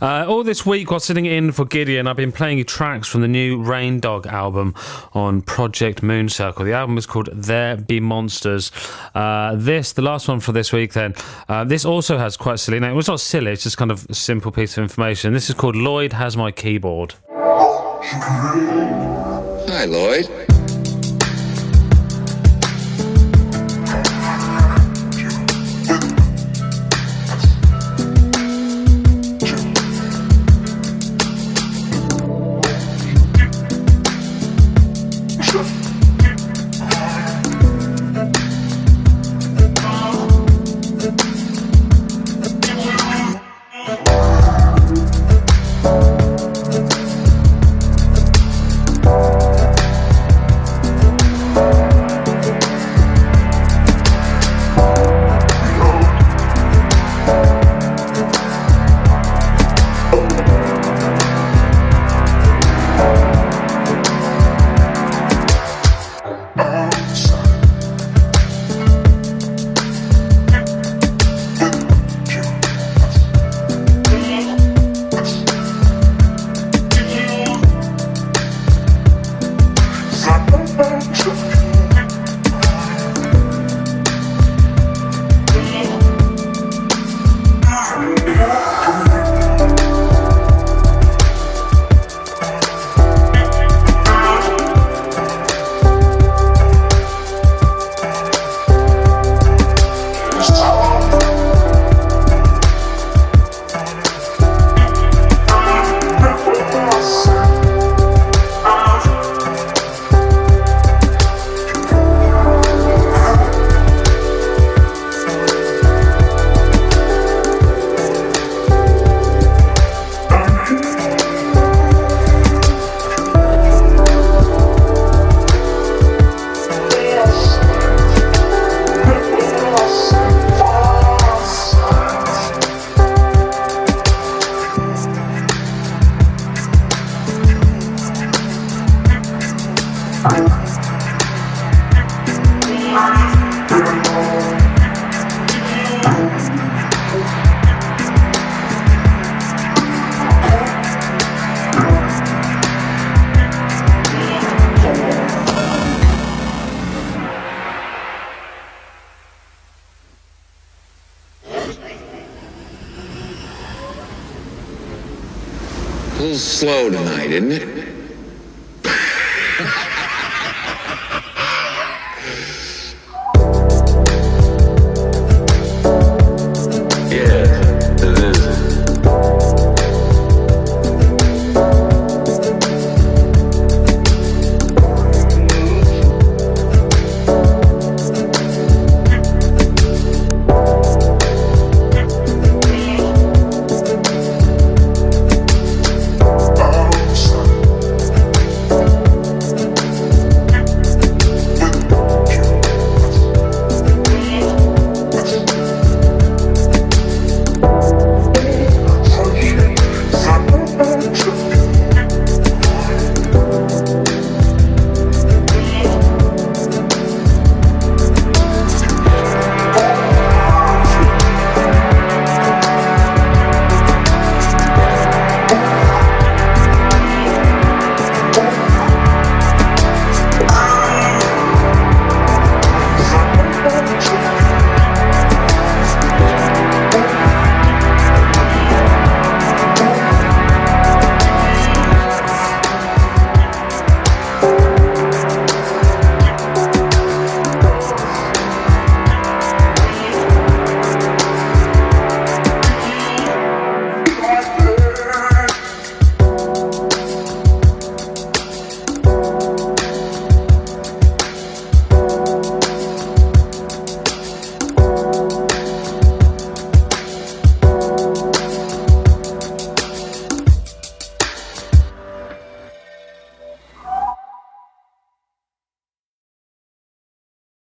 Uh, all this week, while sitting in for Gideon, I've been playing you tracks from the new Rain Dog album on Project Mooncircle. The album is called There Be Monsters. Uh, this, the last one for this week, then, uh, this also has quite silly name. It's not silly, it's just kind of a simple piece of information. This is called Lloyd Has My Keyboard. Hi, Lloyd. Slow tonight, isn't it?